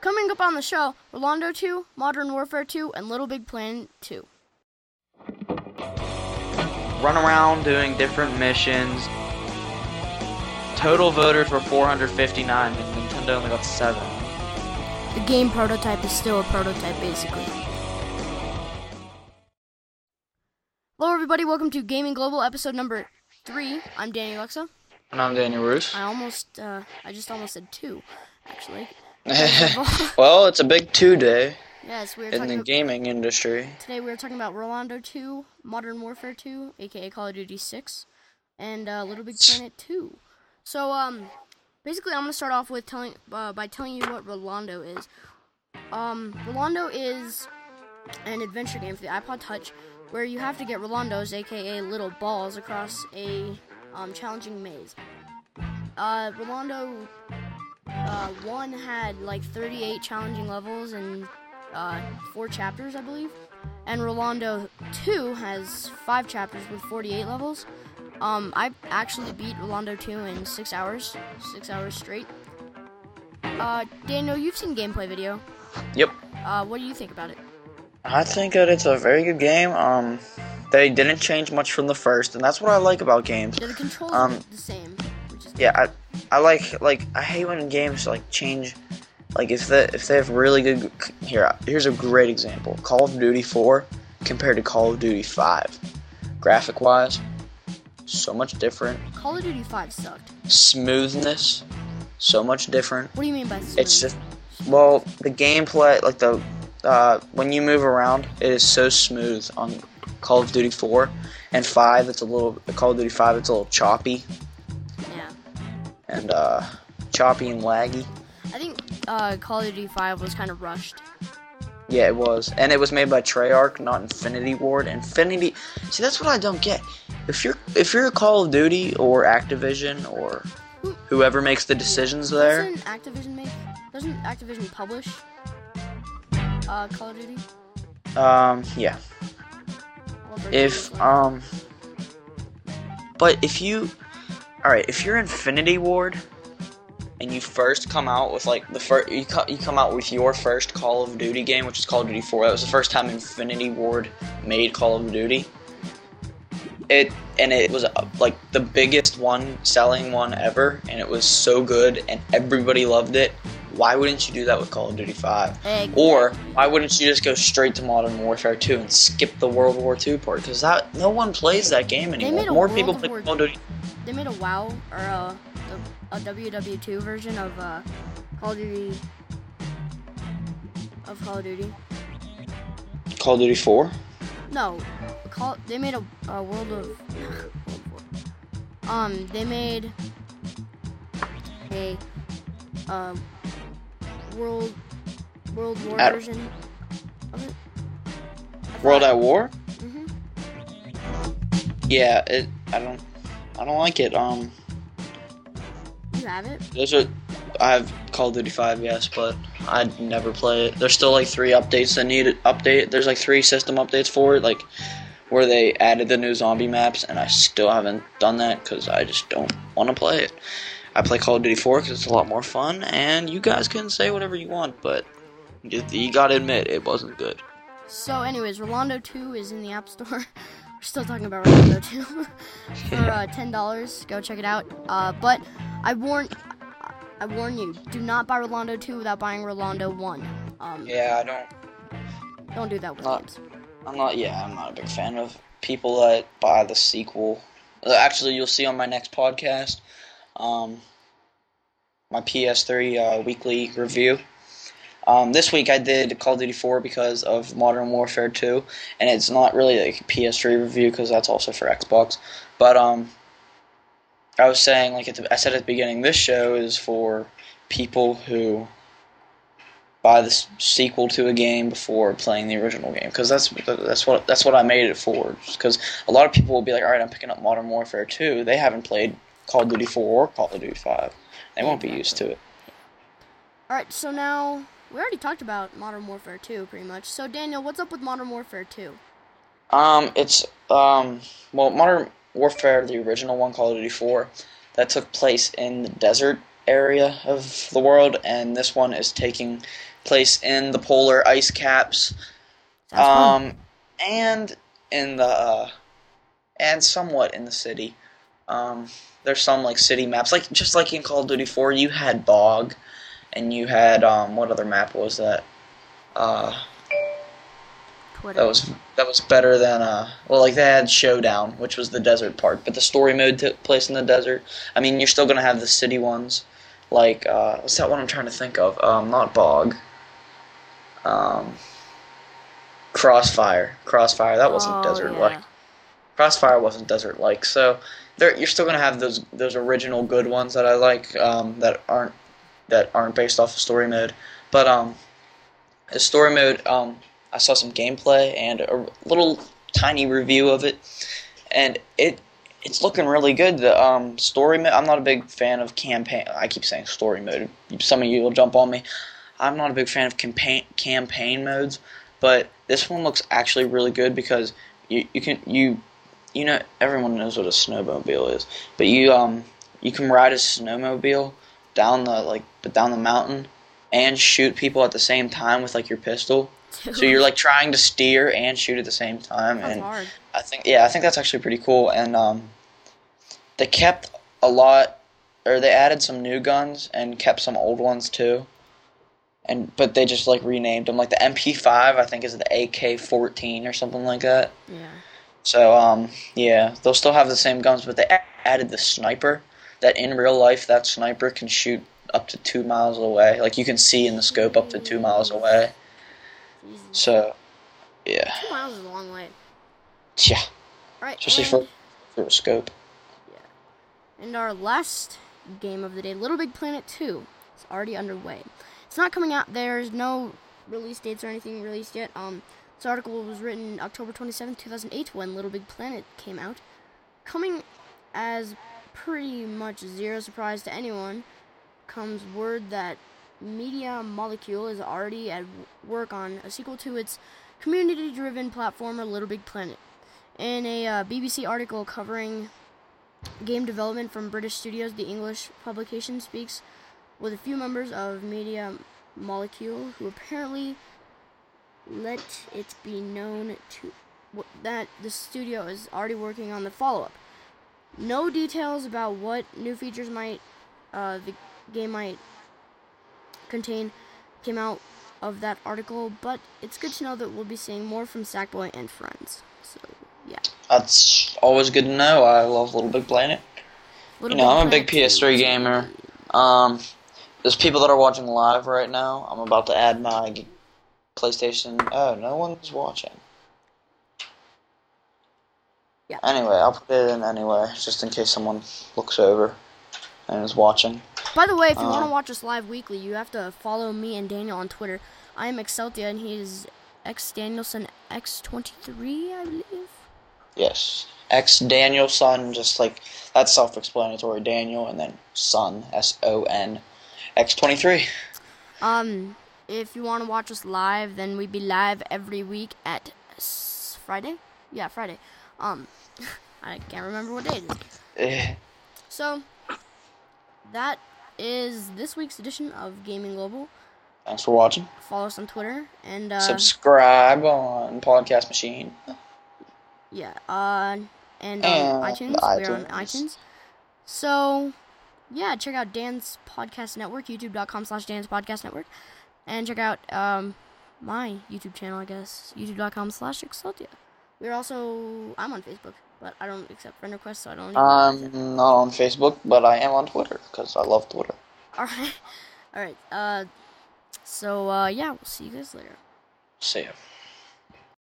Coming up on the show, Rolando 2, Modern Warfare 2, and Little Big Planet 2. Run around doing different missions. Total voters were 459, and Nintendo only got 7. The game prototype is still a prototype, basically. Hello, everybody. Welcome to Gaming Global, episode number three. I'm Danny Alexa. And I'm Danny Roos. I almost, uh, I just almost said two, actually. well, it's a big two day Yes, we were in the about, gaming industry. today. we are talking about Rolando 2, Modern Warfare 2, aka Call of Duty 6, and uh, Little Big Planet 2. So, um, basically, I'm gonna start off with telling uh, by telling you what Rolando is. Um, Rolando is an adventure game for the iPod Touch, where you have to get Rolandos, aka little balls, across a um, challenging maze. Uh, Rolando uh, one had like 38 challenging levels and uh, four chapters, I believe. And Rolando 2 has five chapters with 48 levels. Um, I actually beat Rolando 2 in six hours, six hours straight. Uh, Daniel, you've seen gameplay video. Yep. Uh, what do you think about it? I think that it's a very good game. Um, they didn't change much from the first, and that's what I like about games. Yeah, the controls Um, are the same. Yeah, I, I like like I hate when games like change. Like if they if they have really good here here's a great example. Call of Duty 4 compared to Call of Duty 5. Graphic wise, so much different. Call of Duty 5 sucked. Smoothness, so much different. What do you mean by smooth? It's just well, the gameplay like the uh, when you move around, it is so smooth on Call of Duty 4 and 5. It's a little Call of Duty 5. It's a little choppy. And uh, choppy and laggy. I think uh, Call of Duty 5 was kind of rushed. Yeah, it was, and it was made by Treyarch, not Infinity Ward. Infinity. See, that's what I don't get. If you're if you're a Call of Duty or Activision or whoever makes the decisions there, Doesn't Activision make? Doesn't Activision publish? Uh, Call of Duty. um, yeah. If um, but if you, all right, if you're Infinity Ward, and you first come out with like the first, you, co- you come out with your first Call of Duty game, which is Call of Duty 4. That was the first time Infinity Ward made Call of Duty. It and it was uh, like the biggest one selling one ever, and it was so good, and everybody loved it. Why wouldn't you do that with Call of Duty 5? Egg. Or why wouldn't you just go straight to Modern Warfare 2 and skip the World War II part? Because that no one plays that game anymore. More World people play War- Call of Duty. They made a WoW or a, a, a WW2 version of uh, Call of Duty. Of Call of Duty. Call of Duty 4. No, Call. They made a, a World of. Um, they made a um World World War At- version of it. World at War. Mhm. Yeah, it. I don't. I don't like it. Um, You have it. those are. I have Call of Duty 5, yes, but I'd never play it. There's still like three updates that need update. There's like three system updates for it, like where they added the new zombie maps, and I still haven't done that because I just don't want to play it. I play Call of Duty 4 because it's a lot more fun, and you guys can say whatever you want, but you, you gotta admit it wasn't good. So, anyways, Rolando 2 is in the App Store. We're still talking about Rolando 2 for uh, ten dollars. Go check it out. Uh, but I warn, I warn you, do not buy Rolando 2 without buying Rolando 1. Um, Yeah, I don't. don't do that with Not- games. I'm not. Yeah, I'm not a big fan of people that buy the sequel. Uh, Actually, you'll see on my next podcast, um, my PS3 uh, weekly review. Um, this week I did Call of Duty 4 because of Modern Warfare 2, and it's not really a PS3 review because that's also for Xbox. But um, I was saying, like the, I said at the beginning, this show is for people who buy the sequel to a game before playing the original game because that's that's what that's what I made it for. Because a lot of people will be like, all right, I'm picking up Modern Warfare 2. They haven't played Call of Duty 4 or Call of Duty 5. They won't be used to it. Alright, so now, we already talked about Modern Warfare 2 pretty much. So, Daniel, what's up with Modern Warfare 2? Um, it's um, well, Modern Warfare, the original one, Call of Duty 4, that took place in the desert area of the world, and this one is taking place in the polar ice caps, um, and in the uh, and somewhat in the city. Um, there's some like city maps, like just like in Call of Duty 4, you had bog, and you had um, what other map was that? Uh, Twitter. that was that was better than uh well like they had showdown which was the desert part but the story mode took place in the desert i mean you're still gonna have the city ones like uh what's that one i'm trying to think of um not bog um crossfire crossfire that wasn't Oh, desert yeah. like crossfire wasn't desert like so there you're still gonna have those those original good ones that i like um that aren't that aren't based off of story mode but um story mode um I saw some gameplay and a little tiny review of it, and it it's looking really good. The um, story mode. I'm not a big fan of campaign. I keep saying story mode. Some of you will jump on me. I'm not a big fan of campaign campaign modes, but this one looks actually really good because you you can you you know everyone knows what a snowmobile is, but you um you can ride a snowmobile down the like down the mountain and shoot people at the same time with like your pistol. So you're like trying to steer and shoot at the same time, That's and hard. I think yeah, I think that's actually pretty cool. And um, they kept a lot, or they added some new guns and kept some old ones too. And but they just like renamed them. Like the MP5, I think is the AK14 or something like that. Yeah. So um, yeah, they'll still have the same guns, but they added the sniper. That in real life, that sniper can shoot up to two miles away. Like you can see in the scope up to two miles away. So yeah, Two miles is a long way. yeah, All right. especially for for a scope. Yeah. And our last game of the day, Little Big Planet 2, is already underway. It's not coming out. There's no release dates or anything released yet. Um, this article was written October 27, 2008, when Little Big Planet came out. Coming as pretty much zero surprise to anyone comes word that Media Molecule is already at work on a sequel to its community-driven platformer Little Big Planet. In a uh, BBC article covering game development from British studios, the English publication speaks with a few members of Media Molecule who apparently let it be known to that the studio is already working on the follow-up. No details about what new features might uh, the game might contain came out of that article, but it's good to know that we'll be seeing more from Sackboy and friends. So yeah, That's always good to know. I love Little Big Planet. Little You know, Big I'm a big PS3 two. gamer. Um, there's people that are watching live right now. I'm about to add my PlayStation. Oh, no one's watching. Yeah. Anyway, I'll put it in anyway, just in case someone looks over and is watching. By the way, if you want to watch us live weekly, you have to follow me and Daniel on Twitter. I am Exceltia, and he is X Danielson X23, I believe. Yes. X Danielson, just like that's self-explanatory. Daniel and then Son, S O N, X twenty three. Um, if you want to watch us live, then we'd be live every week at s- Friday. Yeah, Friday. Um, I can't remember what day it is. Eh, So, that is this week's edition of Gaming Global. Thanks for watching. Follow us on Twitter and uh, Subscribe on Podcast Machine. yeah, uh, and on And iTunes. We're on iTunes. iTunes. So, yeah, check out Dan's Podcast Network, youtube.com slash Dan's Podcast Network. And check out um, my YouTube channel, I guess, youtube.com slash Exceltia. We're also, I'm on Facebook, but I don't accept friend requests, so I don't. I'm not on Facebook, but I am on Twitter because I love Twitter. Alright. Alright. Uh, so, uh, yeah, we'll see you guys later. See ya.